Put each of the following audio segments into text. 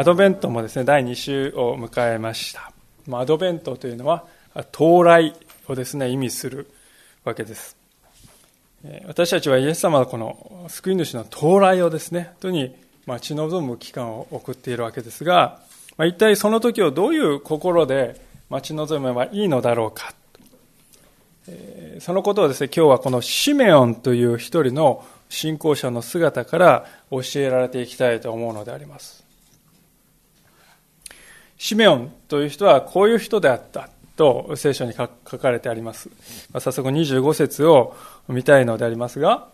アドベントもですね、第2週を迎えました。アドベントというのは、到来をですね、意味するわけです。私たちはイエス様のこの救い主の到来をですね、本当に待ち望む期間を送っているわけですが、一体その時をどういう心で待ち望めばいいのだろうか。そのことをですね、今日はこのシメオンという一人の信仰者の姿から教えられていきたいと思うのであります。シメオンという人はこういう人であったと聖書に書かれてあります。早速25節を見たいのでありますが、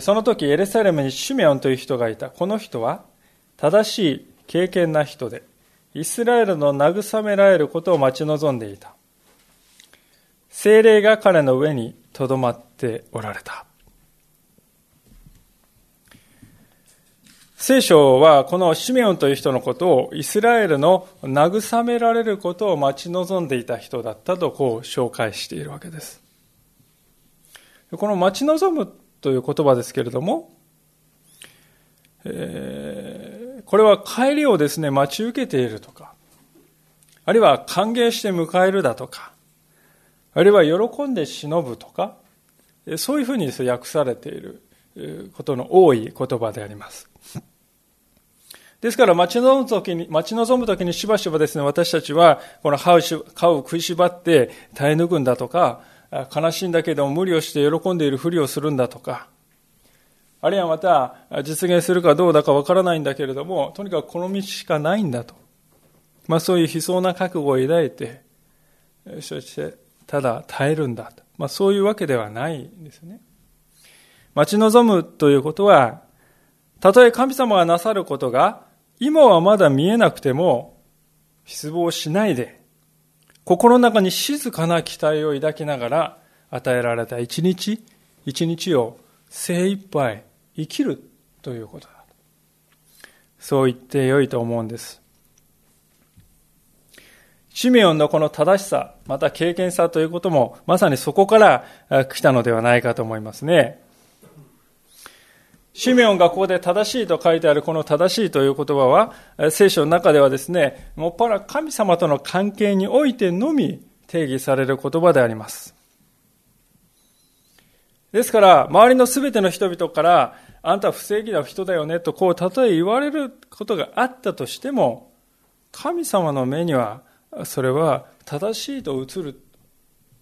その時エルサレムにシメオンという人がいた。この人は正しい敬虔な人で、イスラエルの慰められることを待ち望んでいた。精霊が彼の上にとどまっておられた。聖書はこのシメオンという人のことをイスラエルの慰められることを待ち望んでいた人だったとこう紹介しているわけです。この待ち望むという言葉ですけれども、えー、これは帰りをですね、待ち受けているとか、あるいは歓迎して迎えるだとか、あるいは喜んで忍ぶとか、そういうふうに訳されていることの多い言葉であります。ですから待ち望むときに、待ち望むときにしばしばですね、私たちは、この歯を歯を食いしばって耐え抜くんだとか、悲しいんだけども無理をして喜んでいるふりをするんだとか、あるいはまた実現するかどうだかわからないんだけれども、とにかくこの道しかないんだと。まあそういう悲壮な覚悟を抱いて、そしてただ耐えるんだと。まあそういうわけではないんですね。待ち望むということは、たとえ神様がなさることが今はまだ見えなくても失望しないで、心の中に静かな期待を抱きながら与えられた一日一日を精一杯生きるということだ。そう言ってよいと思うんです。シメオンのこの正しさ、また経験さということも、まさにそこから来たのではないかと思いますね。シメオンがここで正しいと書いてあるこの正しいという言葉は、聖書の中ではですね、もっぱら神様との関係においてのみ定義される言葉であります。ですから、周りのすべての人々から、あんたは不正義な人だよねと、こう、たとえ言われることがあったとしても、神様の目には、それは正しいと映る。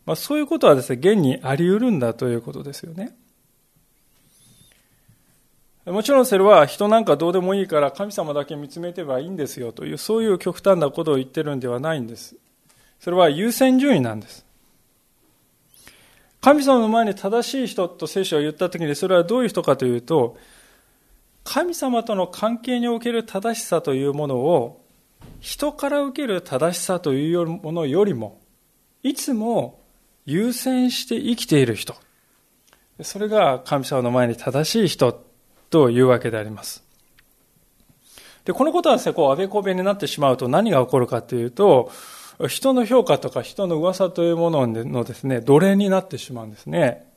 まあ、そういうことはですね、現にあり得るんだということですよね。もちろんそれは人なんかどうでもいいから神様だけ見つめてばいいんですよという、そういう極端なことを言ってるんではないんです。それは優先順位なんです。神様の前に正しい人と聖書を言ったときにそれはどういう人かというと、神様との関係における正しさというものを人から受ける正しさというものよりもいつも優先して生きている人。それが神様の前に正しい人というわけであります。で、このことはですね、こう、あべこべになってしまうと何が起こるかというと、人の評価とか人の噂というもののですね、奴隷になってしまうんですね。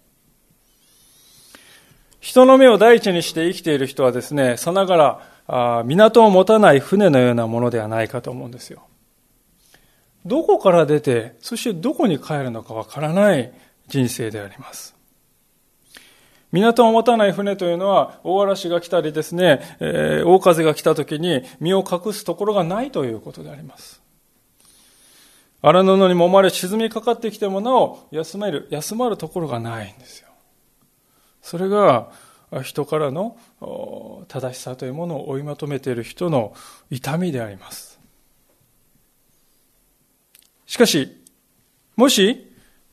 人の目を第一にして生きている人はですね、さながら港を持たない船のようなものではないかと思うんですよ。どこから出て、そしてどこに帰るのかわからない人生であります。港を持たない船というのは、大嵐が来たりですね、えー、大風が来た時に身を隠すところがないということであります。荒布に揉まれ沈みかかってきてもなお休める、休まるところがないんですよ。それが人からの正しさというものを追いまとめている人の痛みであります。しかし、もし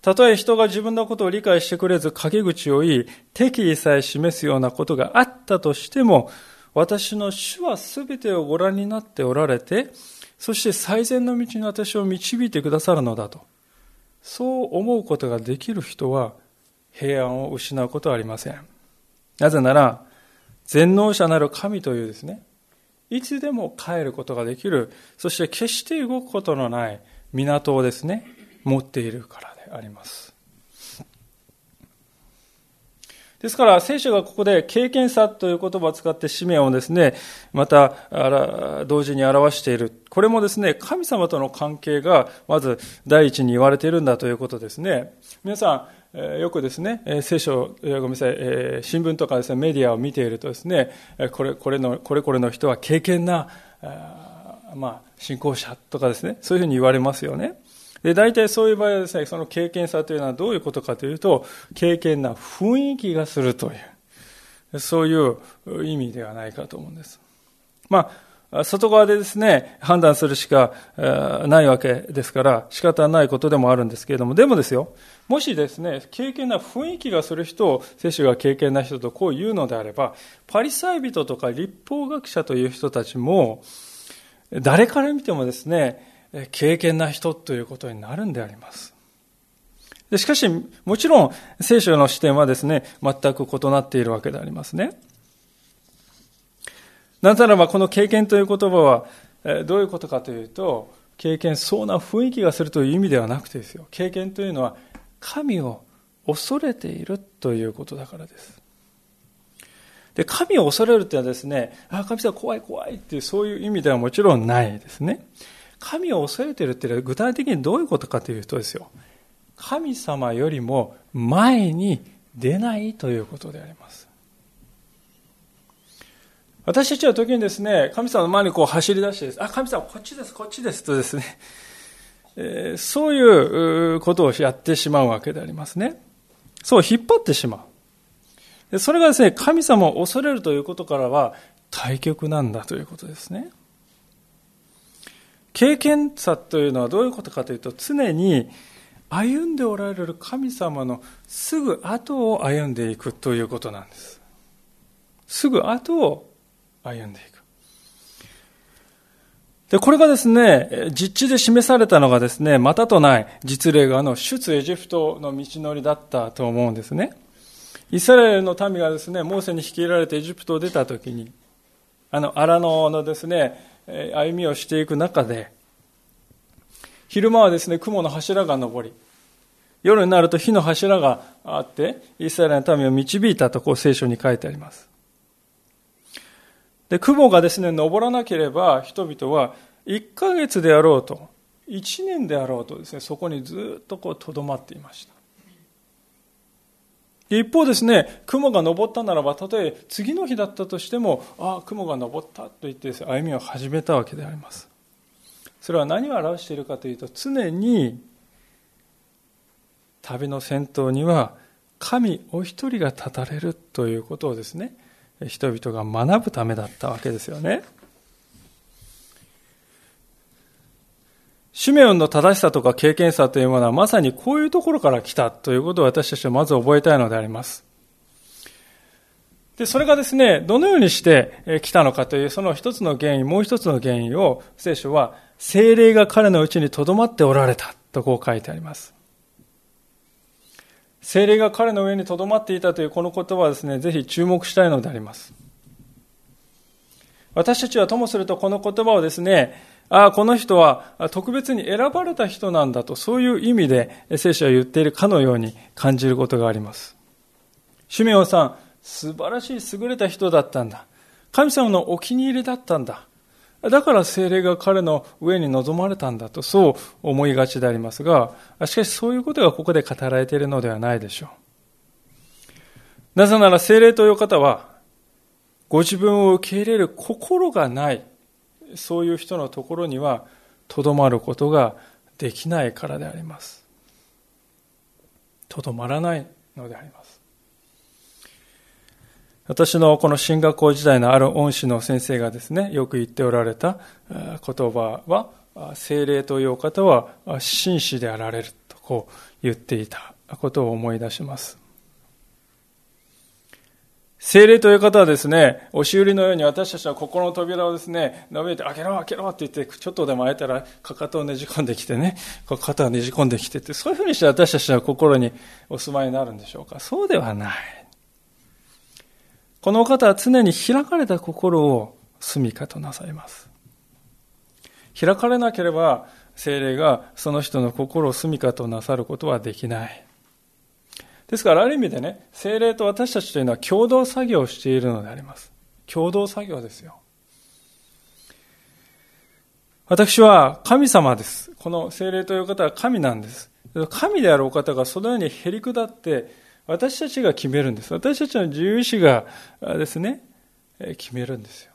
たとえ人が自分のことを理解してくれず陰口を言い、敵意さえ示すようなことがあったとしても、私の主は全てをご覧になっておられて、そして最善の道に私を導いてくださるのだと。そう思うことができる人は平安を失うことはありません。なぜなら、全能者なる神というですね、いつでも帰ることができる、そして決して動くことのない港をですね、持っているからあります。ですから、聖書がここで経験さという言葉を使って使命をですね、また、同時に表している。これもですね、神様との関係が、まず第一に言われているんだということですね。皆さん、よくですね、聖書、ごめんなさい、新聞とかですね、メディアを見ているとですね、これ、これの、これこれの人は敬虔な、まあ、信仰者とかですね、そういうふうに言われますよね。で、大体そういう場合はですね、その経験さというのはどういうことかというと、経験な雰囲気がするという、そういう意味ではないかと思うんです。まあ、外側でですね、判断するしかないわけですから、仕方ないことでもあるんですけれども、でもですよ、もしですね、経験な雰囲気がする人を、聖書が経験な人とこう言うのであれば、パリサイ人とか立法学者という人たちも、誰から見てもですね、敬虔な人ということになるんであります。しかし、もちろん、聖書の視点はですね、全く異なっているわけでありますね。なぜならば、この経験という言葉は、どういうことかというと、経験そうな雰囲気がするという意味ではなくてですよ。経験というのは、神を恐れているということだからです。で、神を恐れるっていうのはですね、あ、神様怖い怖いっていうそういう意味ではもちろんないですね。神を恐れてるっていうのは具体的にどういうことかというとですよ。神様よりも前に出ないということであります。私たちは時にですね、神様の前にこう走り出してです、あ、神様こっちです、こっちですとですね、えー、そういうことをやってしまうわけでありますね。そう引っ張ってしまう。それがですね、神様を恐れるということからは対極なんだということですね。経験さというのはどういうことかというと、常に歩んでおられる神様のすぐ後を歩んでいくということなんです。すぐ後を歩んでいく。で、これがですね、実地で示されたのがですね、またとない実例があの出エジプトの道のりだったと思うんですね。イスラエルの民がですね、モーセに率いられてエジプトを出たときに、あの荒野のですね、歩みをしていく中で、昼間はですね、雲の柱が昇り、夜になると火の柱があって、イスラエルの民を導いたとこう聖書に書いてあります。で、雲がですね、昇らなければ人々は1ヶ月であろうと、1年であろうとですね、そこにずっとこう留まっていました。一方ですね、雲が昇ったならば、たとえ次の日だったとしても、ああ、雲が昇ったと言って、ね、歩みを始めたわけであります。それは何を表しているかというと、常に旅の先頭には神お一人が立たれるということをですね、人々が学ぶためだったわけですよね。シメオンの正しさとか経験さというものはまさにこういうところから来たということを私たちはまず覚えたいのであります。で、それがですね、どのようにして来たのかというその一つの原因、もう一つの原因を聖書は精霊が彼のうちに留まっておられたとこう書いてあります。精霊が彼の上に留まっていたというこの言葉はですね、ぜひ注目したいのであります。私たちはともするとこの言葉をですね、ああ、この人は特別に選ばれた人なんだと、そういう意味で聖書は言っているかのように感じることがあります。シュメオさん、素晴らしい優れた人だったんだ。神様のお気に入りだったんだ。だから精霊が彼の上に臨まれたんだと、そう思いがちでありますが、しかしそういうことがここで語られているのではないでしょう。なぜなら精霊という方は、ご自分を受け入れる心がないそういう人のところにはとどまることができないからであります。とどまらないのであります。私のこの進学校時代のある恩師の先生がですね、よく言っておられた言葉は、精霊というお方は紳士であられるとこう言っていたことを思い出します。精霊という方はですね、押し売りのように私たちは心の扉をですね、伸びて、開けろ開けろって言って、ちょっとでも開いたら、かかとをねじ込んできてね、肩をねじ込んできてって、そういうふうにして私たちは心にお住まいになるんでしょうか。そうではない。この方は常に開かれた心を住みかとなさいます。開かれなければ、精霊がその人の心を住みかとなさることはできない。ですから、ある意味でね、精霊と私たちというのは共同作業をしているのであります。共同作業ですよ。私は神様です。この精霊という方は神なんです。神であるお方がそのようにへりくだって、私たちが決めるんです。私たちの自由意志がですね、決めるんですよ。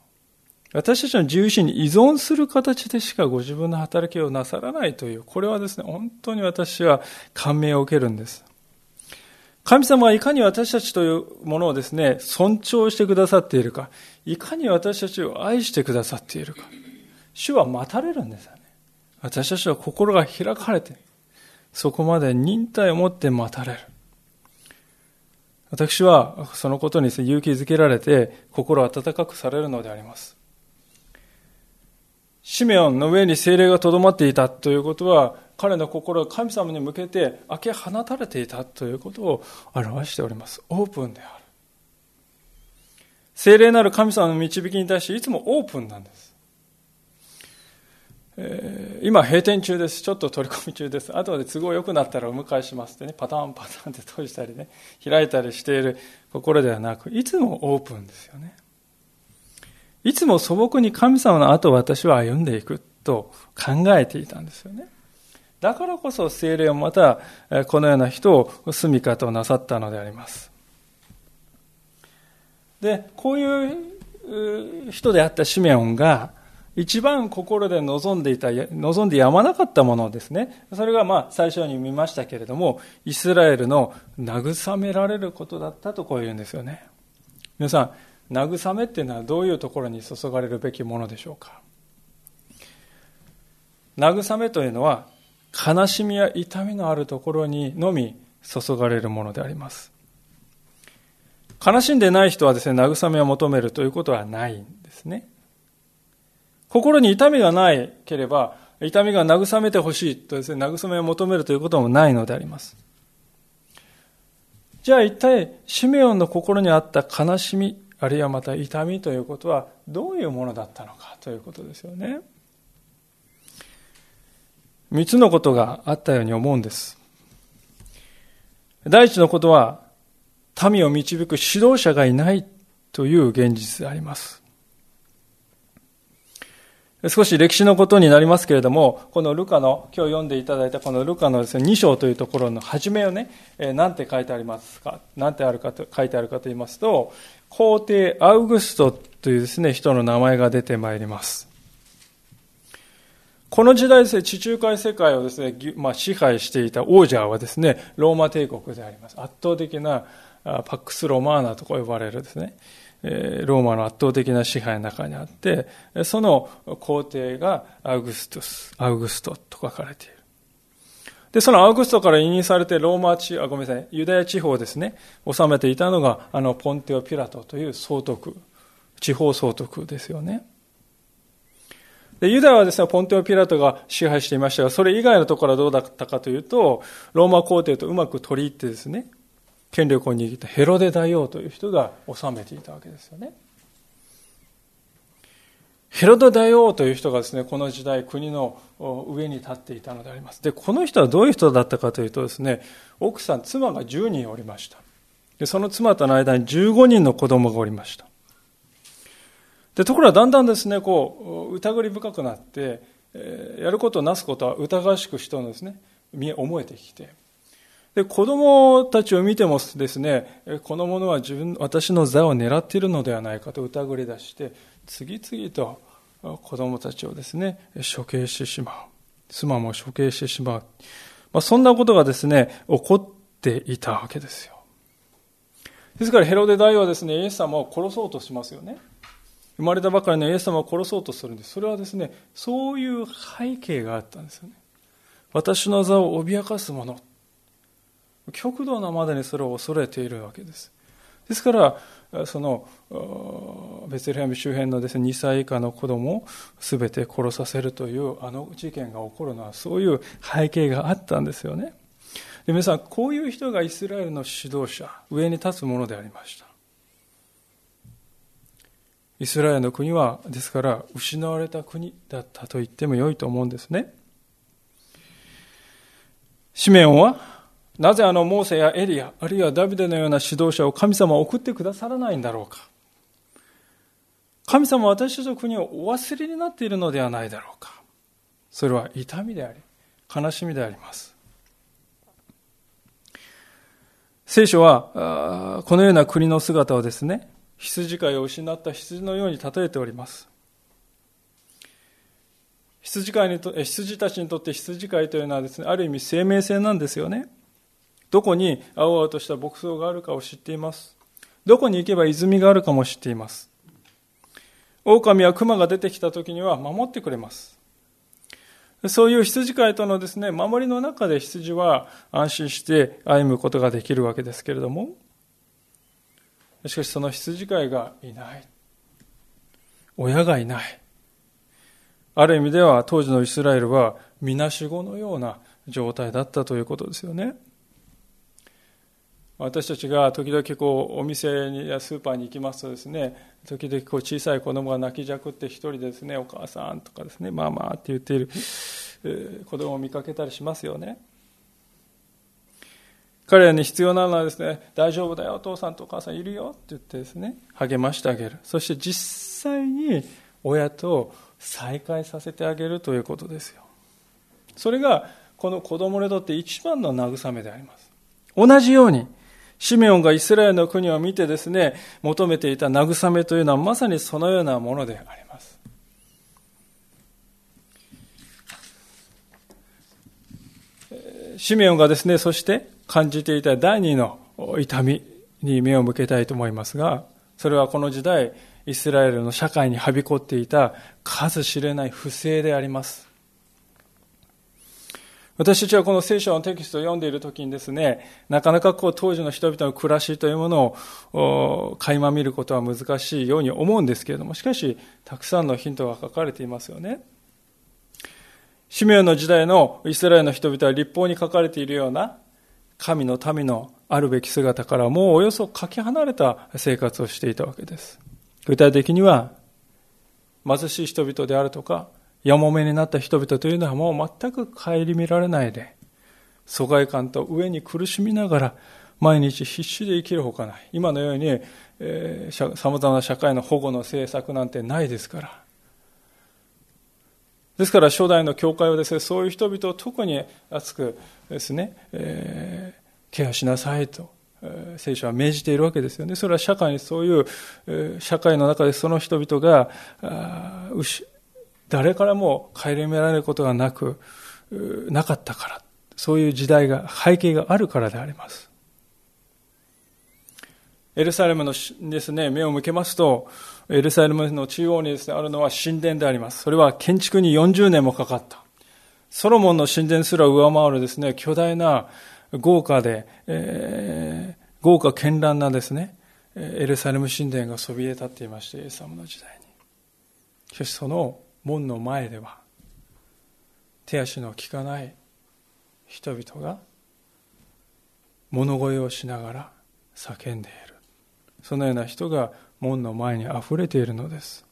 私たちの自由意志に依存する形でしかご自分の働きをなさらないという、これはですね、本当に私は感銘を受けるんです。神様はいかに私たちというものをですね、尊重してくださっているか、いかに私たちを愛してくださっているか、主は待たれるんですよね。私たちは心が開かれて、そこまで忍耐を持って待たれる。私はそのことに勇気づけられて心温かくされるのであります。シメオンの上に精霊がとどまっていたということは彼の心が神様に向けて開け放たれていたということを表しております。オープンである。精霊なる神様の導きに対していつもオープンなんです。えー、今閉店中です。ちょっと取り込み中です。後で都合良くなったらお迎えしますってね、パターンパターンって閉じたりね、開いたりしている心ではなく、いつもオープンですよね。いつも素朴に神様の後を私は歩んでいくと考えていたんですよね。だからこそ精霊をまたこのような人を住みかとなさったのであります。で、こういう人であったシメオンが一番心で望んでいた、望んでやまなかったものですね。それがまあ最初に見ましたけれども、イスラエルの慰められることだったとこう言うんですよね。皆さん、慰めっていうのはどういうところに注がれるべきものでしょうか？慰めというのは悲しみや痛みのあるところにのみ注がれるものであります。悲しんでない人はですね慰めを求めるということはないんですね。心に痛みがないければ痛みが慰めてほしいとですね慰めを求めるということもないのであります。じゃあ一体シメオンの心にあった悲しみあるいはまた痛みということはどういうものだったのかということですよね。三つのことがあったように思うんです。第一のことは、民を導く指導者がいないという現実であります。少し歴史のことになりますけれども、このルカの、今日読んでいただいたこのルカのですね、2章というところの初めをね、えー、て書いてありますか、なんてあるかと、書いてあるかと言いますと、皇帝アウグストというですね、人の名前が出てまいります。この時代ですね、地中海世界をですね、まあ、支配していた王者はですね、ローマ帝国であります。圧倒的なパックス・ロマーナと呼ばれるですね、ローマの圧倒的な支配の中にあって、その皇帝がアウグストス、アウグストと書かれている。で、そのアウグストから委任されてローマ地、あ、ごめんなさい、ユダヤ地方ですね、治めていたのが、あの、ポンテオ・ピラトという総督、地方総督ですよね。で、ユダヤはですね、ポンテオ・ピラトが支配していましたが、それ以外のところはどうだったかというと、ローマ皇帝とうまく取り入ってですね、権力を握ったヘロデ大王という人が治めていたわけですよね。ヘロデ大王という人がですね、この時代国の上に立っていたのであります。で、この人はどういう人だったかというとですね、奥さん、妻が10人おりました。で、その妻との間に15人の子供がおりました。で、ところがだんだんですね、こう、疑り深くなって、えー、やることなすことは疑わしく人のですね、思えてきて、で子供たちを見てもですねこの者は自分私の座を狙っているのではないかと疑り出して次々と子供たちをですね処刑してしまう。妻も処刑してしまう、まあ、そんなことがですね起こっていたわけですよ。ですからヘロデ大王はですねイエス様を殺そうとしますよね。生まれたばかりのイエス様を殺そうとするんです。それはですねそういう背景があったんですよね。私の座を脅かす者極度なまでにそれを恐れているわけです。ですから、そのベツレヘム周辺のです、ね、2歳以下の子供を全て殺させるというあの事件が起こるのはそういう背景があったんですよね。で皆さん、こういう人がイスラエルの指導者、上に立つものでありました。イスラエルの国は、ですから、失われた国だったと言っても良いと思うんですね。シメオンは、なぜあのモーセやエリア、あるいはダビデのような指導者を神様は送ってくださらないんだろうか。神様は私たちの国をお忘れになっているのではないだろうか。それは痛みであり、悲しみであります。聖書は、このような国の姿をですね、羊飼いを失った羊のように例えております。羊飼いにと羊たちにとって羊飼いというのはですね、ある意味生命線なんですよね。どこに青々とした牧草があるかを知っています。どこに行けば泉があるかも知っています。狼は熊が出てきた時には守ってくれます。そういう羊飼いとのですね、守りの中で羊は安心して歩むことができるわけですけれども、しかしその羊飼いがいない。親がいない。ある意味では当時のイスラエルはみなしごのような状態だったということですよね。私たちが時々こうお店やスーパーに行きますとですね時々こう小さい子供が泣きじゃくって一人でですねお母さんとかですねママって言っている、子供を見かけたりしますよね。彼らに必要なのはですね大丈夫だよお父さんとお母さんいるよって言ってですね励ましてあげる。そして実際に親と再会させてあげるということですよ。それがこの子供にとって一番の慰めであります。同じようにシメオンがイスラエルの国を見てですね、求めていた慰めというのはまさにそのようなものであります。シメオンがですね、そして感じていた第二の痛みに目を向けたいと思いますが、それはこの時代、イスラエルの社会にはびこっていた数知れない不正であります。私たちはこの聖書のテキストを読んでいるときにですね、なかなかこう当時の人々の暮らしというものを垣間見ることは難しいように思うんですけれども、しかし、たくさんのヒントが書かれていますよね。シメオの時代のイスラエルの人々は立法に書かれているような神の民のあるべき姿からもうおよそかけ離れた生活をしていたわけです。具体的には、貧しい人々であるとか、やもめになった人々というのはもう全く顧みられないで、疎外感と上に苦しみながら、毎日必死で生きるほかない。今のように、えー、様々な社会の保護の政策なんてないですから。ですから初代の教会はですね、そういう人々を特に熱くですね、えー、ケアしなさいと、えー、聖書は命じているわけですよね。それは社会にそういう、えー、社会の中でその人々が、あ誰からも顧みられることがなく、なかったから、そういう時代が、背景があるからであります。エルサレムのですね、目を向けますと、エルサレムの中央にですね、あるのは神殿であります。それは建築に40年もかかった。ソロモンの神殿すら上回るですね、巨大な豪華で、えー、豪華絢爛なですね、エルサレム神殿がそびえ立っていまして、イエス様の時代に。しかしその門の前では手足の利かない人々が物乞いをしながら叫んでいる。そのような人が門の前にあふれているのです。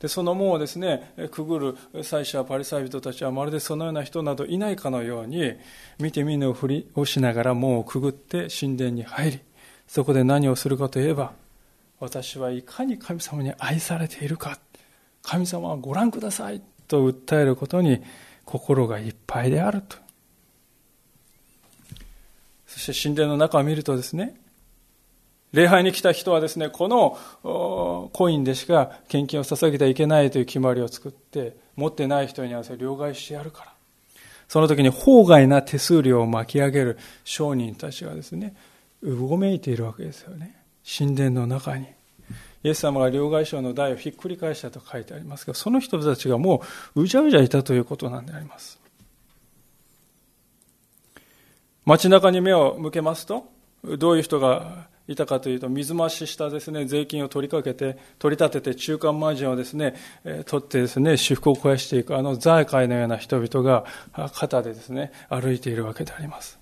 でその門をですねくぐる祭司やパリサイ人たちはまるでそのような人などいないかのように見て見ぬふりをしながら門をくぐって神殿に入りそこで何をするかといえば私はいかに神様に愛されているか。神様はご覧くださいと訴えることに心がいっぱいであると。そして神殿の中を見るとですね、礼拝に来た人はですね、このコインでしか献金を捧げてはいけないという決まりを作って、持ってない人にはそれ両替してやるから。その時に法外な手数料を巻き上げる商人たちがですね、うごめいているわけですよね。神殿の中に。イエス様が両替商の台をひっくり返したと書いてありますが、その人たちがもううじゃうじゃいたということなんであります。街中に目を向けますと、どういう人がいたかというと、水増ししたですね、税金を取りかけて、取り立てて中間マージンをですね、取ってですね、私服を肥やしていく、あの財界のような人々が肩でですね、歩いているわけであります。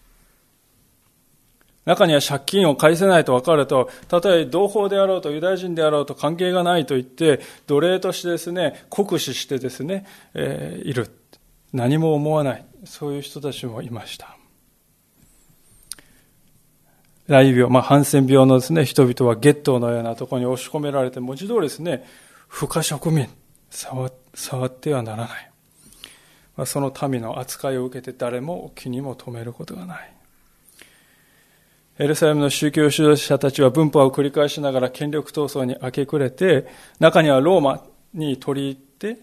中には借金を返せないと分かると、たとえ同胞であろうとユダヤ人であろうと関係がないと言って、奴隷としてですね、酷使してですね、えー、いる。何も思わない。そういう人たちもいました。雷病、まあ、ハンセン病のですね、人々はゲットのようなところに押し込められて、文字通りですね、不可植民、触ってはならない。まあ、その民の扱いを受けて誰も気にも留めることがない。エルサレムの宗教指導者たちは分派を繰り返しながら権力闘争に明け暮れて、中にはローマに取り入って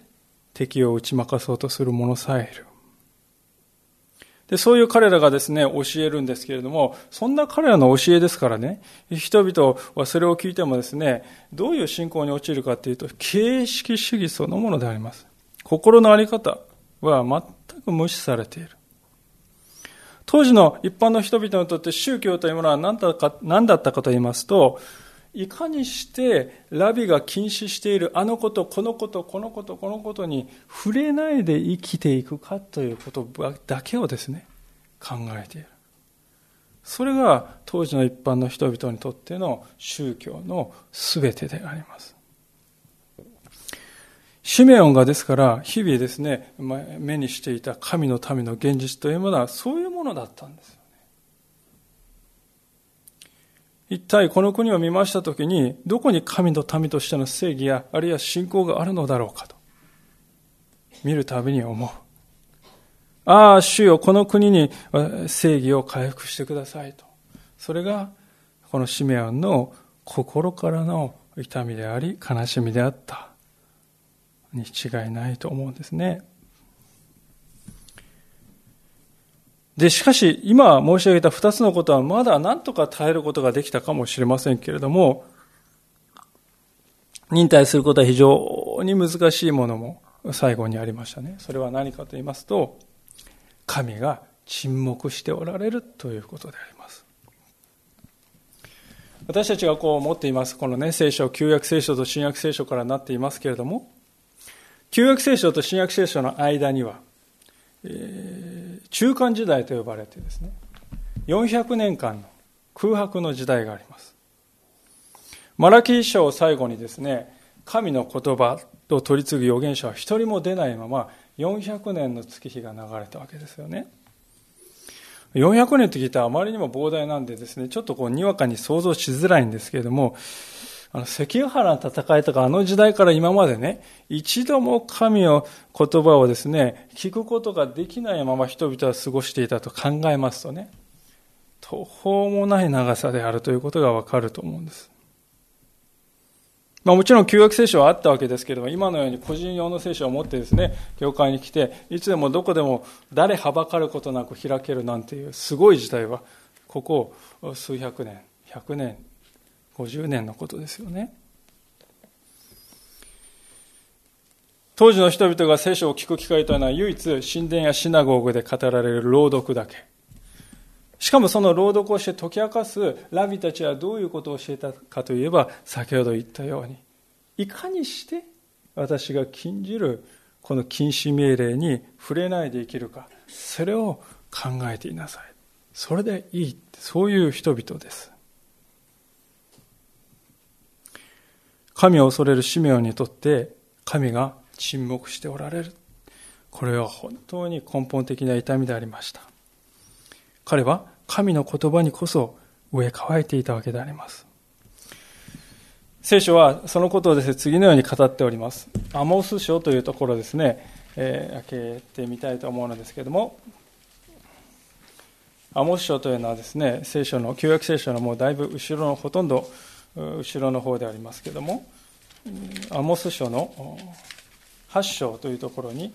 敵を打ち負かそうとする者さえいる。で、そういう彼らがですね、教えるんですけれども、そんな彼らの教えですからね、人々はそれを聞いてもですね、どういう信仰に陥るかというと、形式主義そのものであります。心のあり方は全く無視されている。当時の一般の人々にとって宗教というものは何だか何だったかと言いますと、いかにしてラビが禁止しているあのこと、このこと、このこと、このことに触れないで生きていくかということだけをですね、考えている。それが当時の一般の人々にとっての宗教の全てであります。シメオンがですから日々ですね、目にしていた神の民の現実というものはそういうものだったんですよね。一体この国を見ましたときに、どこに神の民としての正義や、あるいは信仰があるのだろうかと。見るたびに思う。ああ、主よ、この国に正義を回復してくださいと。それが、このシメオンの心からの痛みであり、悲しみであったに違いないと思うんですね。で、しかし、今申し上げた二つのことはまだ何とか耐えることができたかもしれませんけれども、忍耐することは非常に難しいものも最後にありましたね。それは何かと言いますと、神が沈黙しておられるということであります。私たちがこう持っています、このね、聖書、旧約聖書と新約聖書からなっていますけれども、旧約聖書と新約聖書の間には、えー、中間時代と呼ばれてですね、400年間の空白の時代があります。マラキー書を最後にですね、神の言葉と取り次ぐ預言者は一人も出ないまま400年の月日が流れたわけですよね。400年って聞いたらあまりにも膨大なんでですね、ちょっとこうにわかに想像しづらいんですけれども、あの関ヶ原の戦いとかあの時代から今までね、一度も神の言葉をですね、聞くことができないまま人々は過ごしていたと考えますとね、途方もない長さであるということがわかると思うんです。まあ、もちろん旧約聖書はあったわけですけれども、今のように個人用の聖書を持ってですね、教会に来て、いつでもどこでも誰はばかることなく開けるなんていうすごい時代は、ここ数百年、100年、50年のことですよね。当時の人々が聖書を聞く機会というのは唯一神殿やシナゴーグで語られる朗読だけ。しかもその朗読をして解き明かすラビたちはどういうことを教えたかといえば先ほど言ったようにいかにして私が禁じるこの禁止命令に触れないで生きるかそれを考えていなさいそれでいいそういう人々です神を恐れるシメオにとって神が沈黙しておられる。これは本当に根本的な痛みでありました。彼は神の言葉にこそ植え乾いていたわけであります。聖書はそのことをですね、次のように語っております。アモス書というところですね、えー、開けてみたいと思うのですけれども、アモス書というのはですね、聖書の、旧約聖書のもうだいぶ後ろのほとんど後ろの方でありますけれども、アモス書の8章というところに、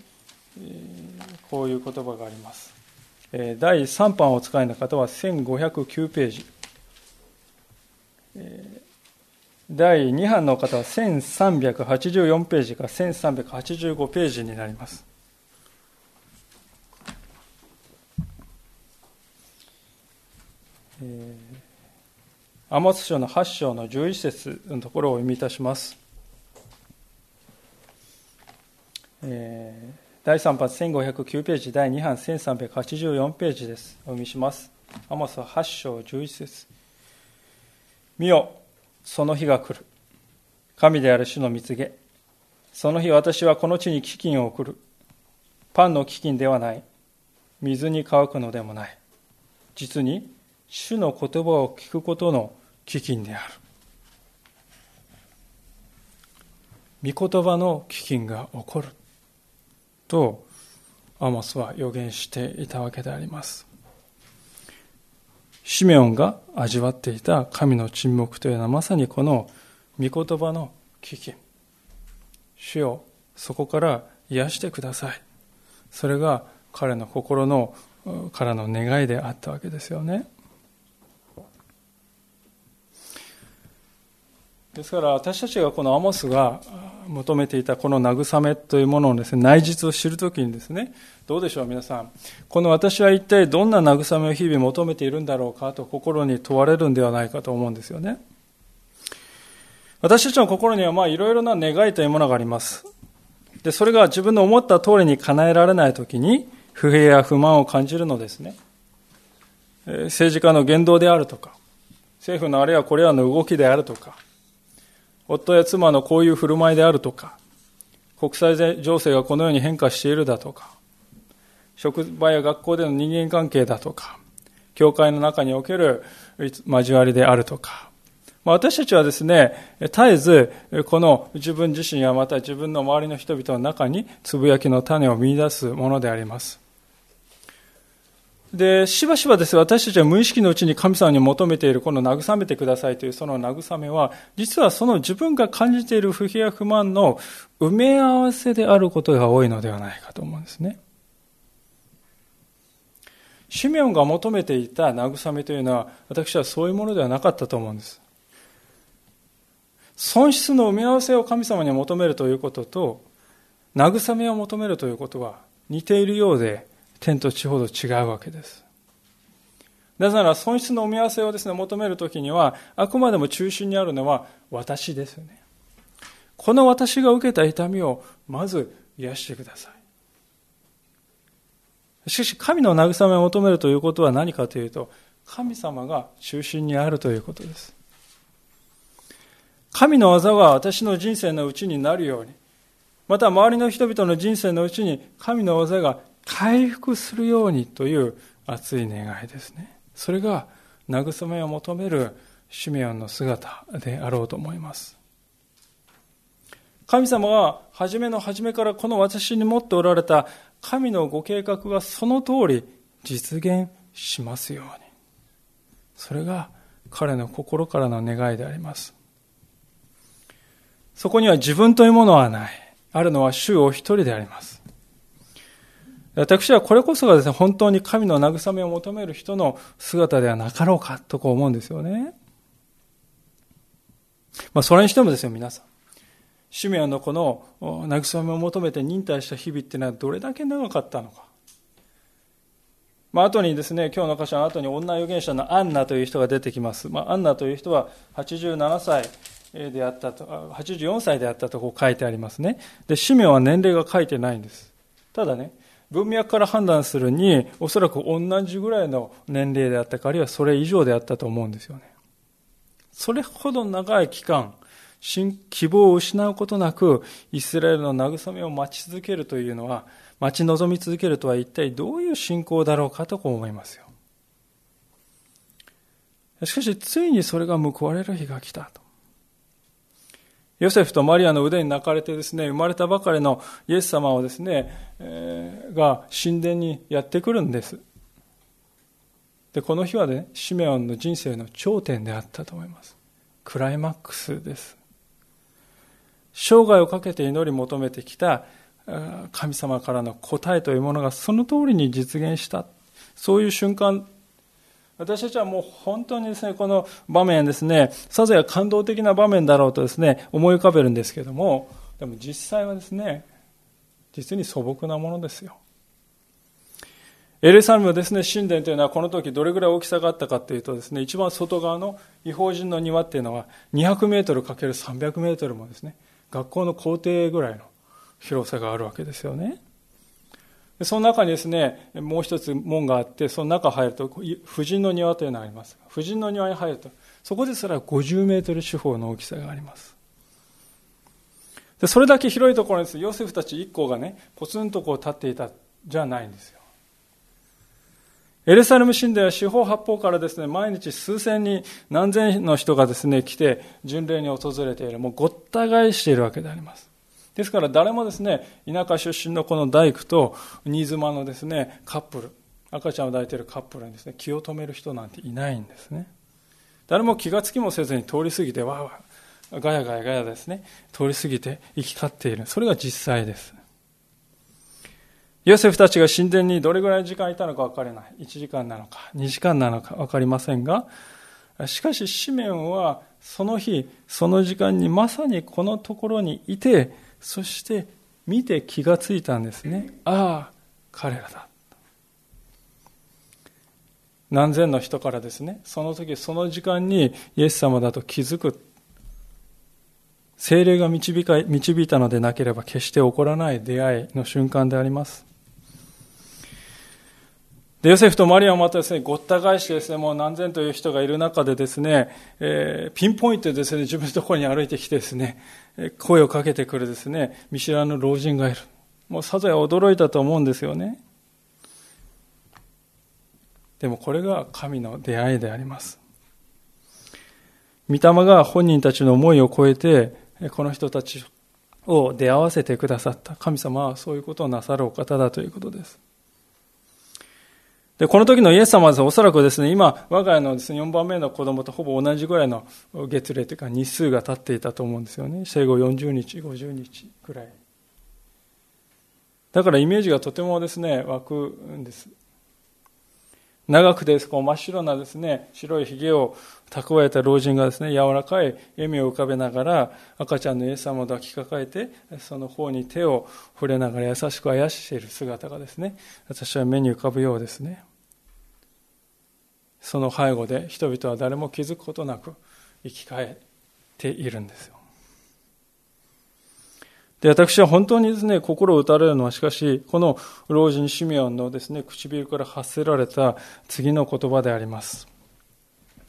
こういう言葉があります。第3版をお使いの方は1509ページ。第2版の方は1384ページから1385ページになります。えアモス書の8章の11節のところを読みいたします。えー、第3発1509ページ、第2版1384ページです。お読みします。アモスは8章11節見よ、その日が来る。神である主の蜜げ。その日私はこの地に飢饉を送る。パンの飢饉ではない。水に乾くのでもない。実に、主の言葉を聞くことの飢饉である。御言葉の飢饉が起こる。と、アモスは予言していたわけであります。シメオンが味わっていた神の沈黙というのはまさにこの御言葉の危機。主よ、そこから癒してください。それが彼の心のからの願いであったわけですよね。ですから私たちがこのアモスが求めていたこの慰めというものをですね、内実を知るときにですね、どうでしょう皆さん。この私は一体どんな慰めを日々求めているんだろうかと心に問われるんではないかと思うんですよね。私たちの心にはまあいろいろな願いというものがあります。で、それが自分の思った通りに叶えられないときに不平や不満を感じるのですね。政治家の言動であるとか、政府のあれやこれやの動きであるとか、夫や妻のこういう振る舞いであるとか、国際情勢がこのように変化しているだとか、職場や学校での人間関係だとか、教会の中における交わりであるとかま、私たちはですね、絶えず、この自分自身やまた自分の周りの人々の中に、つぶやきの種を見出すものであります。で、しばしばです私たちは無意識のうちに神様に求めているこの慰めてくださいというその慰めは、実はその自分が感じている不平や不満の埋め合わせであることが多いのではないかと思うんですね。シメオンが求めていた慰めというのは、私はそういうものではなかったと思うんです。損失の埋め合わせを神様に求めるということと、慰めを求めるということは似ているようで、天と地ほど違うわけです。なぜなら損失の埋め合わせをですね、求めるときには、あくまでも中心にあるのは私ですよね。この私が受けた痛みをまず癒してください。しかし、神の慰めを求めるということは何かというと、神様が中心にあるということです。神の技が私の人生のうちになるように、また周りの人々の人生のうちに神の技が回復するようにという熱い願いですね。それが慰めを求めるシメオンの姿であろうと思います。神様は初めの初めからこの私に持っておられた神のご計画がその通り実現しますように。それが彼の心からの願いであります。そこには自分というものはない。あるのは主お一人であります。私はこれこそがですね、本当に神の慰めを求める人の姿ではなかろうかとこう思うんですよね。まあ、それにしてもですよ、皆さん。シメオのこの慰めを求めて忍耐した日々っていうのはどれだけ長かったのか。まあ、後にですね、今日の箇所の後に女預言者のアンナという人が出てきます。まあ、アンナという人は87歳であったと、84歳であったとこう書いてありますね。で、シメオは年齢が書いてないんです。ただね、文脈から判断するに、おそらく同じぐらいの年齢であったか、あるいはそれ以上であったと思うんですよね。それほど長い期間、希望を失うことなく、イスラエルの慰めを待ち続けるというのは、待ち望み続けるとは一体どういう信仰だろうかとこう思いますよ。しかし、ついにそれが報われる日が来たと。ヨセフとマリアの腕に泣かれてですね、生まれたばかりのイエス様をですね、えー、が神殿にやってくるんです。で、この日はね、シメオンの人生の頂点であったと思います。クライマックスです。生涯をかけて祈り求めてきた神様からの答えというものがその通りに実現した。そういう瞬間私たちはもう本当にですね、この場面ですね、さぞや感動的な場面だろうとですね、思い浮かべるんですけども、でも実際はですね、実に素朴なものですよ。エルサレムですね、神殿というのはこの時どれぐらい大きさがあったかというとですね、一番外側の違法人の庭っていうのは200メートルかける300メートルもですね、学校の校庭ぐらいの広さがあるわけですよね。その中にですね、もう一つ門があって、その中入ると、婦人の庭というのがあります。婦人の庭に入ると、そこですら50メートル四方の大きさがあります。でそれだけ広いところにです、ヨセフたち一行がね、ポツンとこう立っていたじゃないんですよ。エルサレム神殿は四方八方からですね、毎日数千人、何千の人がですね、来て、巡礼に訪れている。もうごった返しているわけであります。ですから誰もですね、田舎出身のこの大工と新妻のですね、カップル、赤ちゃんを抱いているカップルにですね、気を止める人なんていないんですね。誰も気がつきもせずに通り過ぎて、わーわー、ガヤガヤガヤですね、通り過ぎて行き交っている。それが実際です。ヨセフたちが神殿にどれぐらい時間いたのか分からない。1時間なのか、2時間なのか分かりませんが、しかし、シメオンはその日、その時間にまさにこのところにいて、そして見て気がついたんですね。ああ、彼らだ。何千の人からですね、その時、その時間にイエス様だと気づく。精霊が導か導いたのでなければ決して起こらない出会いの瞬間であります。で、ヨセフとマリアもまたですね、ごった返してですね、もう何千という人がいる中でですね、えー、ピンポイントでですね、自分のところに歩いてきてですね、声をかけてくるですね、見知らぬ老人がいる。もうさぞや驚いたと思うんですよね。でもこれが神の出会いであります。御霊が本人たちの思いを超えて、この人たちを出会わせてくださった。神様はそういうことをなさるお方だということです。で、この時のイエス様はおそらくですね、今、我が家のですね、4番目の子供とほぼ同じぐらいの月齢というか日数が経っていたと思うんですよね。生後40日、50日くらい。だからイメージがとてもですね、湧くんです。長くてこう真っ白なですね、白い髭を蓄えた老人がですね、柔らかい笑みを浮かべながら、赤ちゃんのイエス様を抱きかかえて、その方に手を触れながら優しくあやしている姿がですね、私は目に浮かぶようですね。その背後で人々は誰も気づくことなく生き返っているんですよ。で、私は本当にですね、心を打たれるのはしかし、この老人シメオンのですね、唇から発せられた次の言葉であります。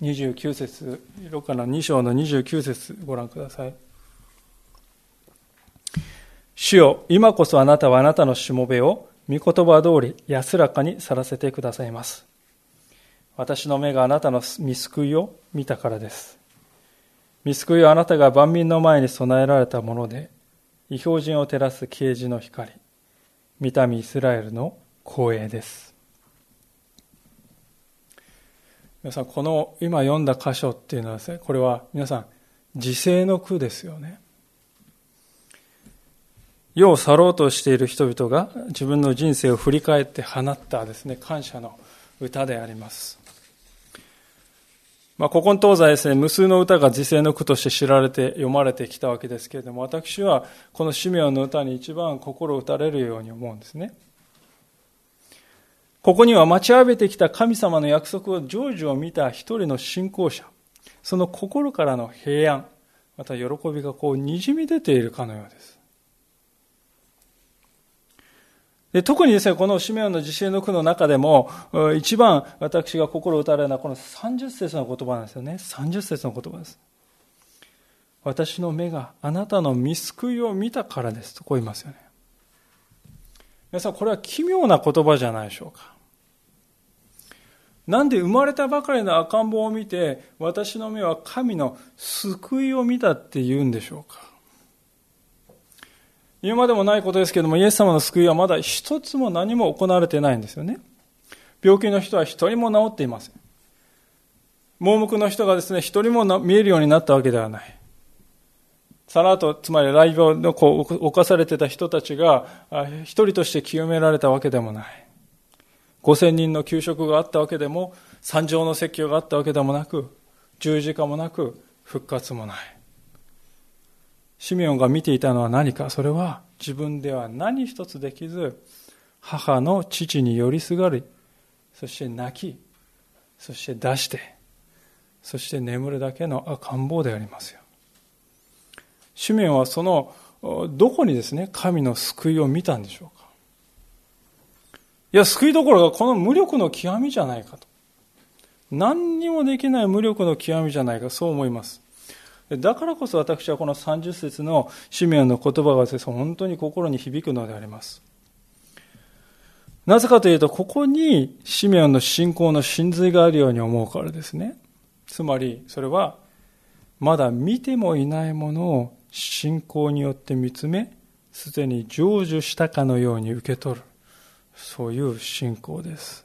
29節、ロカの2章の29節ご覧ください。主よ、今こそあなたはあなたのしもべを御言葉通り安らかにさらせてくださいます。私の目があなたの見救いを見たからです。見救いはあなたが万民の前に備えられたもので、異表人を照らす啓示の光、見た目イスラエルの光栄です。皆さん、この今読んだ箇所っていうのはですね、これは皆さん、自制の句ですよね。世を去ろうとしている人々が自分の人生を振り返って放ったですね、感謝の歌であります。まあ、古今東西ですね、無数の歌が時世の句として知られて読まれてきたわけですけれども、私はこのシメオンの歌に一番心打たれるように思うんですね。ここには待ちわびてきた神様の約束を成就を見た一人の信仰者、その心からの平安、また喜びがこう滲み出ているかのようです。で特にですね、このシメオンの自信の句の中でも、一番私が心打たれるのはこの30節の言葉なんですよね。30節の言葉です。私の目があなたの見救いを見たからですとこう言いますよね。皆さん、これは奇妙な言葉じゃないでしょうか。なんで生まれたばかりの赤ん坊を見て、私の目は神の救いを見たって言うんでしょうか。言うまでもないことですけれども、イエス様の救いはまだ一つも何も行われてないんですよね。病気の人は一人も治っていません。盲目の人がですね、一人も見えるようになったわけではない。サラート、つまり雷病のこう犯されてた人たちが、一人として清められたわけでもない。五千人の給食があったわけでも、三条の説教があったわけでもなく、十字架もなく、復活もない。シメオンが見ていたのは何か。それは自分では何一つできず母の父に寄りすがりそして泣きそして出してそして眠るだけの赤ん坊でありますよ。シメオンはそのどこにですね神の救いを見たんでしょうか。いや救いどころがこの無力の極みじゃないかと。何にもできない無力の極みじゃないか。そう思います。だからこそ私はこの30節のシメオンの言葉が、本当に心に響くのでありますなぜかというと、ここにシメオンの信仰の真髄があるように思うからですね。つまり、それは、まだ見てもいないものを信仰によって見つめ、すでに成就したかのように受け取る。そういう信仰です。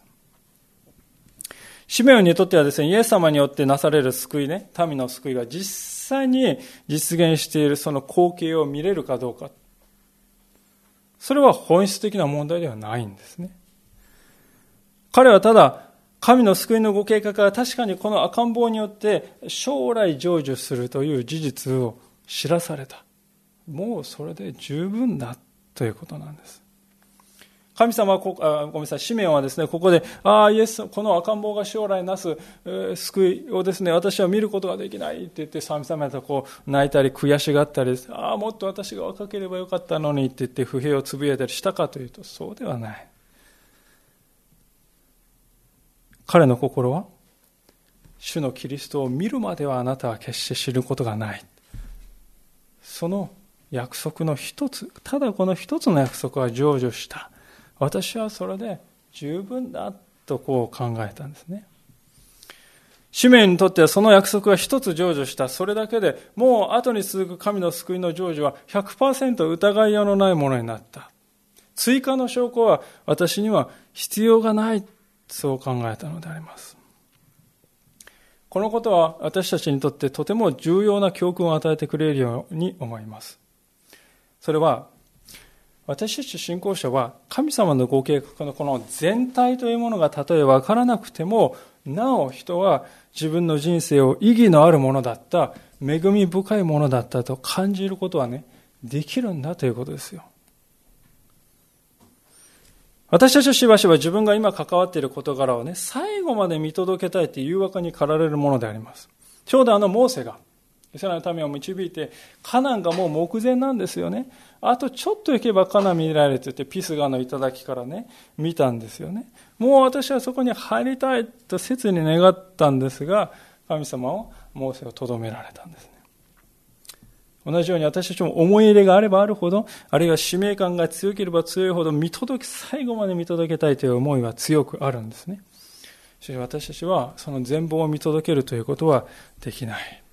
シメオンにとってはですね、イエス様によってなされる救いね、民の救いが実際に実現しているその光景を見れるかどうか。それは本質的な問題ではないんですね。彼はただ、神の救いのご計画が確かにこの赤ん坊によって将来成就するという事実を知らされた。もうそれで十分だということなんです。神様はこ、ごめんなさい、シメオンはですね、ここで、ああ、イエス、この赤ん坊が将来なす、えー、救いをですね、私は見ることができないって言って、神様とこう、泣いたり悔しがったり、ああ、もっと私が若ければよかったのにって言って、不平をつぶやいたりしたかというと、そうではない。彼の心は、主のキリストを見るまではあなたは決して知ることがない。その約束の一つ、ただこの一つの約束は成就した。私はそれで十分だとこう考えたんですね。使命にとってはその約束が一つ成就した。それだけでもう後に続く神の救いの成就は100%疑いようのないものになった。追加の証拠は私には必要がない。そう考えたのであります。このことは私たちにとってとても重要な教訓を与えてくれるように思います。それは私たち信仰者は神様のご計画のこの全体というものがたとえ分からなくてもなお人は自分の人生を意義のあるものだった恵み深いものだったと感じることはねできるんだということですよ。私たちはしばしば自分が今関わっている事柄をね最後まで見届けたいという誘惑に駆られるものであります。ちょうどあのモーセがイスラエルの民を導いてカナンがもう目前なんですよね。あとちょっと行けばカナ見られると言ってピスガの頂からね、見たんですよね。もう私はそこに入りたいと切に願ったんですが、神様を、モーセをとどめられたんですね。同じように私たちも思い入れがあればあるほど、あるいは使命感が強ければ強いほど、見届け、最後まで見届けたいという思いは強くあるんですね。しかし私たちはその全貌を見届けるということはできない。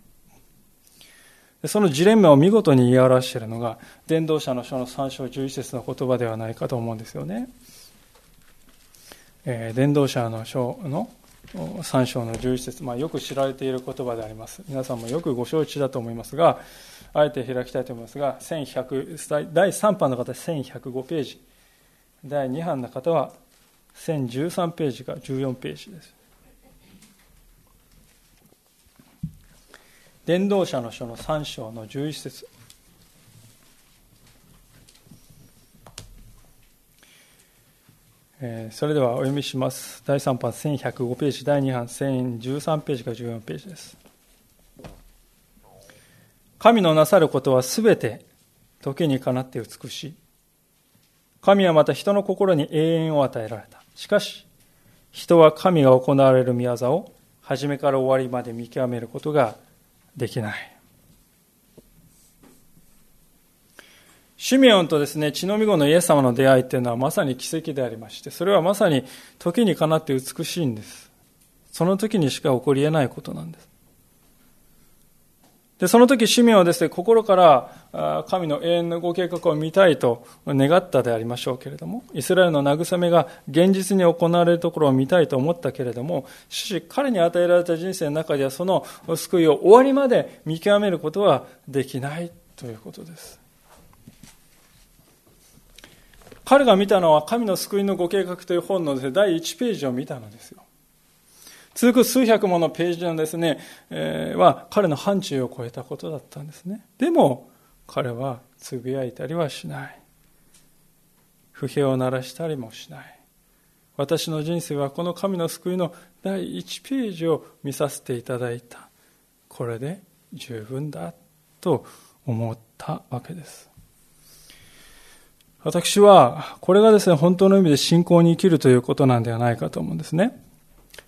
そのジレンマを見事に言い表しているのが、伝道者の書の3章11節の言葉ではないかと思うんですよね。えー、伝道者の書の3章の11節、まあ、よく知られている言葉であります。皆さんもよくご承知だと思いますが、あえて開きたいと思いますが、第3版の方は1105ページ、第2版の方は1013ページか14ページです。伝道者の書の3章の11節えそれではお読みします。第3版1105ページ、第2版1013ページから14ページです。神のなさることはすべて時にかなって美しい。神はまた人の心に永遠を与えられた。しかし、人は神が行われる宮業を初めから終わりまで見極めることができない。シミオンとですね、血のみ子のイエス様の出会いっていうのはまさに奇跡でありまして、それはまさに時にかなって美しいんです。その時にしか起こり得ないことなんです。で、その時、シメオはですね、心から神の永遠のご計画を見たいと願ったでありましょうけれども、イスラエルの慰めが現実に行われるところを見たいと思ったけれども、しかし彼に与えられた人生の中ではその救いを終わりまで見極めることはできないということです。彼が見たのは神の救いのご計画という本の第1ページを見たのですよ。続く数百ものページのですね、えー、は彼の範疇を超えたことだったんですね。でも、彼はつぶやいたりはしない。不平を鳴らしたりもしない。私の人生はこの神の救いの第1ページを見させていただいた。これで十分だと思ったわけです。私は、これがですね、本当の意味で信仰に生きるということなんではないかと思うんですね。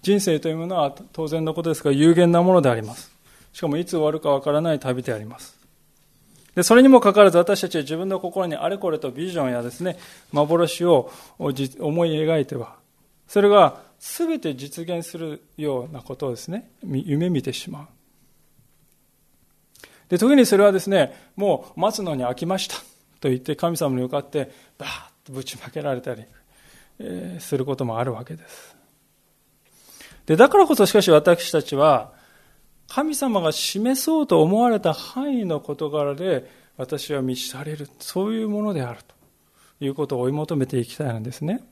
人生というものは当然のことですが、有限なものであります。しかもいつ終わるかわからない旅であります。で、それにもかかわらず私たちは自分の心にあれこれとビジョンやですね、幻を思い描いては、それが全て実現するようなことをですね、夢見てしまう。で、時にそれはですね、もう待つのに飽きました。と言って神様に向かってバーッとぶちまけられたり、えー、することもあるわけです。で、だからこそしかし私たちは神様が示そうと思われた範囲の事柄で私は満ち足れる。そういうものであるということを追い求めていきたいんですね。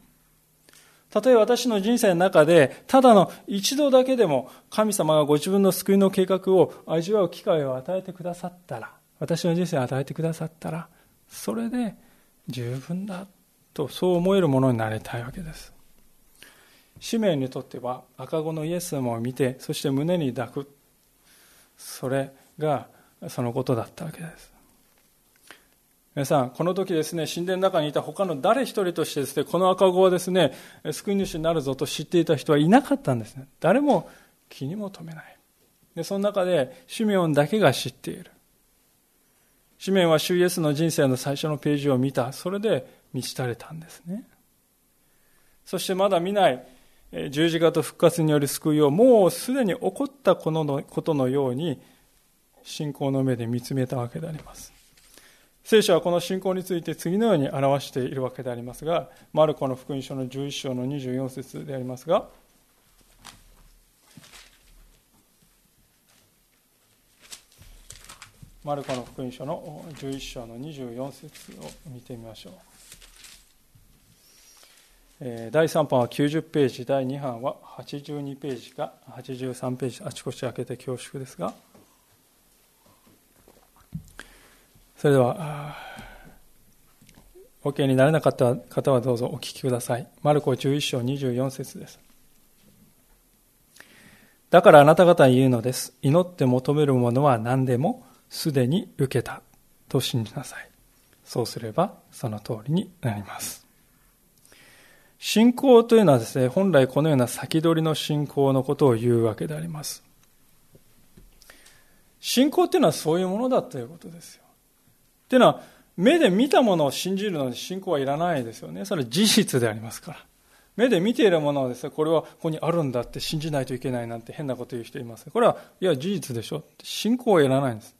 たとえ私の人生の中で、ただの一度だけでも神様がご自分の救いの計画を味わう機会を与えてくださったら、私の人生を与えてくださったら、それで十分だとそう思えるものになりたいわけです使命にとっては赤子のイエス様を見てそして胸に抱くそれがそのことだったわけです皆さん、この時ですね、神殿の中にいた他の誰一人としてですね、この赤子はですね、救い主になるぞと知っていた人はいなかったんですね。誰も気にも留めない。で、その中で、シメオンだけが知っている。紙面は主イエスの人生の最初のページを見た。それで満ち足れたんですね。そしてまだ見ない十字架と復活による救いをもうすでに起こったこのことのように信仰の目で見つめたわけであります。聖書はこの信仰について次のように表しているわけでありますが、マルコの福音書の11章の24節でありますが、マルコの福音書の11章の24節を見てみましょう。第3版は90ページ、第2版は82ページか83ページ、あちこち開けて恐縮ですが、それでは、OK になれなかった方はどうぞお聞きください。マルコ11章24節です。だからあなた方に言うのです。祈って求めるものは何でもすでに受けたと信じなさい。そうすればその通りになります。信仰というのはですね、本来このような先取りの信仰のことを言うわけであります。信仰っていうのはそういうものだということですよ。っていうのは、目で見たものを信じるのに信仰はいらないですよね。それは事実でありますから。目で見ているものをですね、これはここにあるんだって信じないといけないなんて変なこと言う人います。これは、いや、事実でしょ。信仰はいらないんです。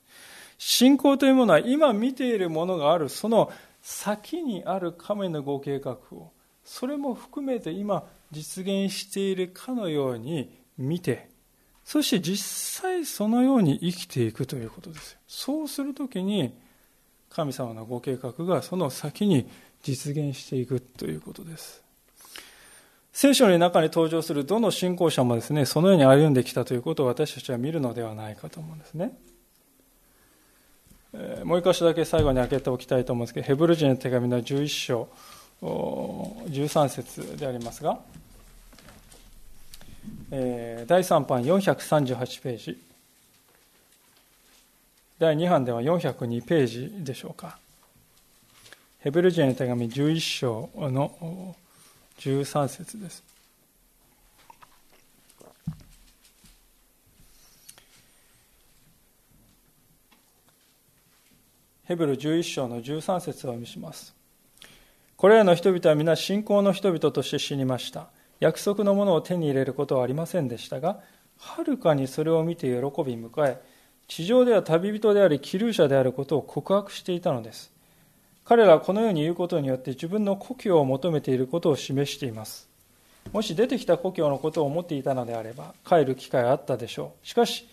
信仰というものは今見ているものがあるその先にある神のご計画をそれも含めて今実現しているかのように見てそして実際そのように生きていくということですそうするときに神様のご計画がその先に実現していくということです。聖書の中に登場するどの信仰者もですねそのように歩んできたということを私たちは見るのではないかと思うんですね。もう一箇所だけ最後に開けておきたいと思うんですけどヘブル人の手紙の11章。13節でありますが第3版438ページ。第2版では402ページでしょうか。ヘブル人への手紙11章の13節です。ヘブル11章の13節を見します。これらの人々は皆信仰の人々として死にました。約束のものを手に入れることはありませんでしたが、はるかにそれを見て喜び迎え、地上では旅人であり、気流者であることを告白していたのです。彼らはこのように言うことによって自分の故郷を求めていることを示しています。もし出てきた故郷のことを思っていたのであれば、帰る機会があったでしょう。しかし、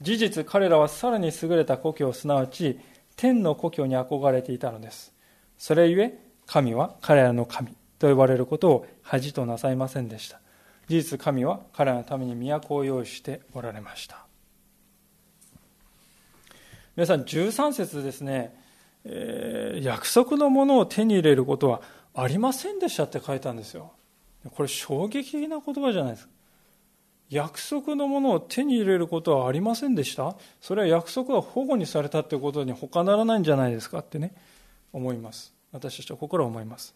事実彼らはさらに優れた故郷、すなわち天の故郷に憧れていたのです。それゆえ、神は彼らの神と呼ばれることを恥となさいませんでした。事実、神は彼らのために都を用意しておられました。皆さん、13節ですね、えー、約束のものを手に入れることはありませんでしたって書いたんですよ。これ衝撃的な言葉じゃないですか。約束のものを手に入れることはありませんでした？それは約束が保護にされたということに他ならないんじゃないですかってね、思います。私たちは心を思います。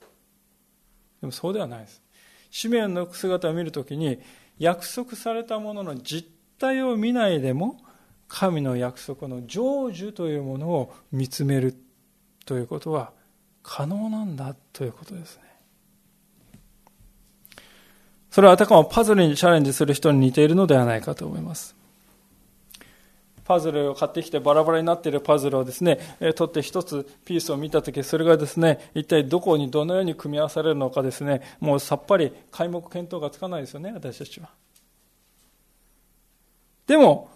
でもそうではないです。使命の姿を見るときに、約束されたものの実態を見ないでも、神の約束の成就というものを見つめるということは可能なんだということですね。それはあたかもパズルにチャレンジする人に似ているのではないかと思います。パズルを買ってきてバラバラになっているパズルをですね、取って一つピースを見たとき、それがですね、一体どこにどのように組み合わされるのかですね、もうさっぱり皆目見当がつかないですよね、私たちは。でも、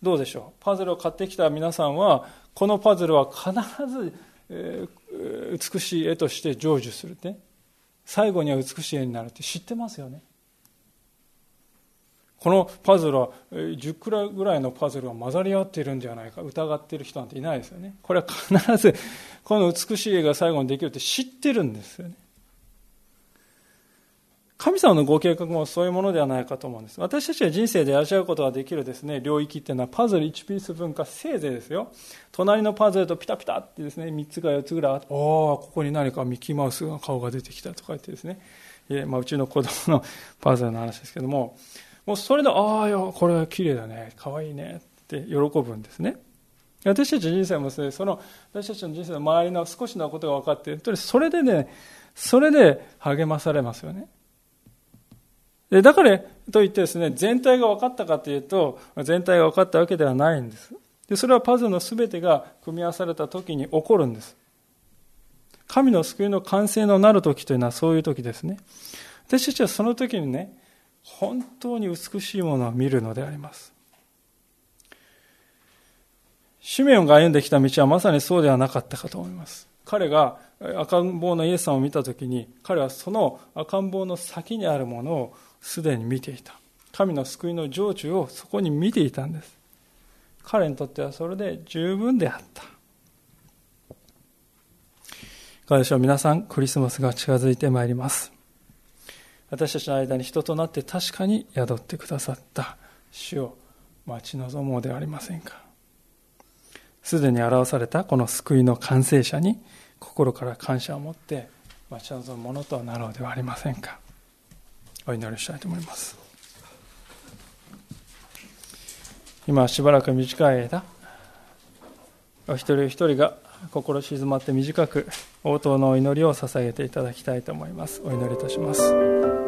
どうでしょう？パズルを買ってきた皆さんは、このパズルは必ず、えー、美しい絵として成就するね。最後には美しい絵になるって知ってますよね？このパズルは10くらいぐらいのパズルは混ざり合っているんじゃないか。疑っている人なんていないですよね。これは必ずこの美しい絵が最後にできるって知ってるんですよね。神様のご計画もそういうものではないかと思うんです。私たちは人生で味わうことができるですね領域っていうのはパズル1ピース分かせいぜいですよ。隣のパズルとピタピタってですね3つか4つぐらいあっておおここに何かミッキーマウスの顔が出てきたとか言ってですね。まあ、うちの子供のパズルの話ですけどももうそれで、ああ、これは綺麗だね、かわいねって喜ぶんですね。私たち人生もですね、その私たちの人生の周りの少しのことが分かって、それでね、それで励まされますよね。でだからといってですね、全体が分かったかというと、全体が分かったわけではないんです。でそれはパズルの全てが組み合わされた時に起こるんです。神の救いの完成のなる時というのはそういう時ですね。私たちはその時にね、本当に美しいものを見るのであります。シメオンが歩んできた道はまさにそうではなかったかと思います。彼が赤ん坊のイエスさんを見たときに、彼はその赤ん坊の先にあるものをすでに見ていた。神の救いの成就をそこに見ていたんです。彼にとってはそれで十分であった。いかがでしょう皆さん、クリスマスが近づいてまいります。私たちの間に人となって確かに宿ってくださった。主を待ち望もうではありませんか。すでに表されたこの救いの完成者に心から感謝を持って待ち望むものとなろうではありませんか。お祈りしたいと思います。今しばらく短い間お一人お一人が心静まって短く応答のお祈りを捧げていただきたいと思います。お祈りいたします。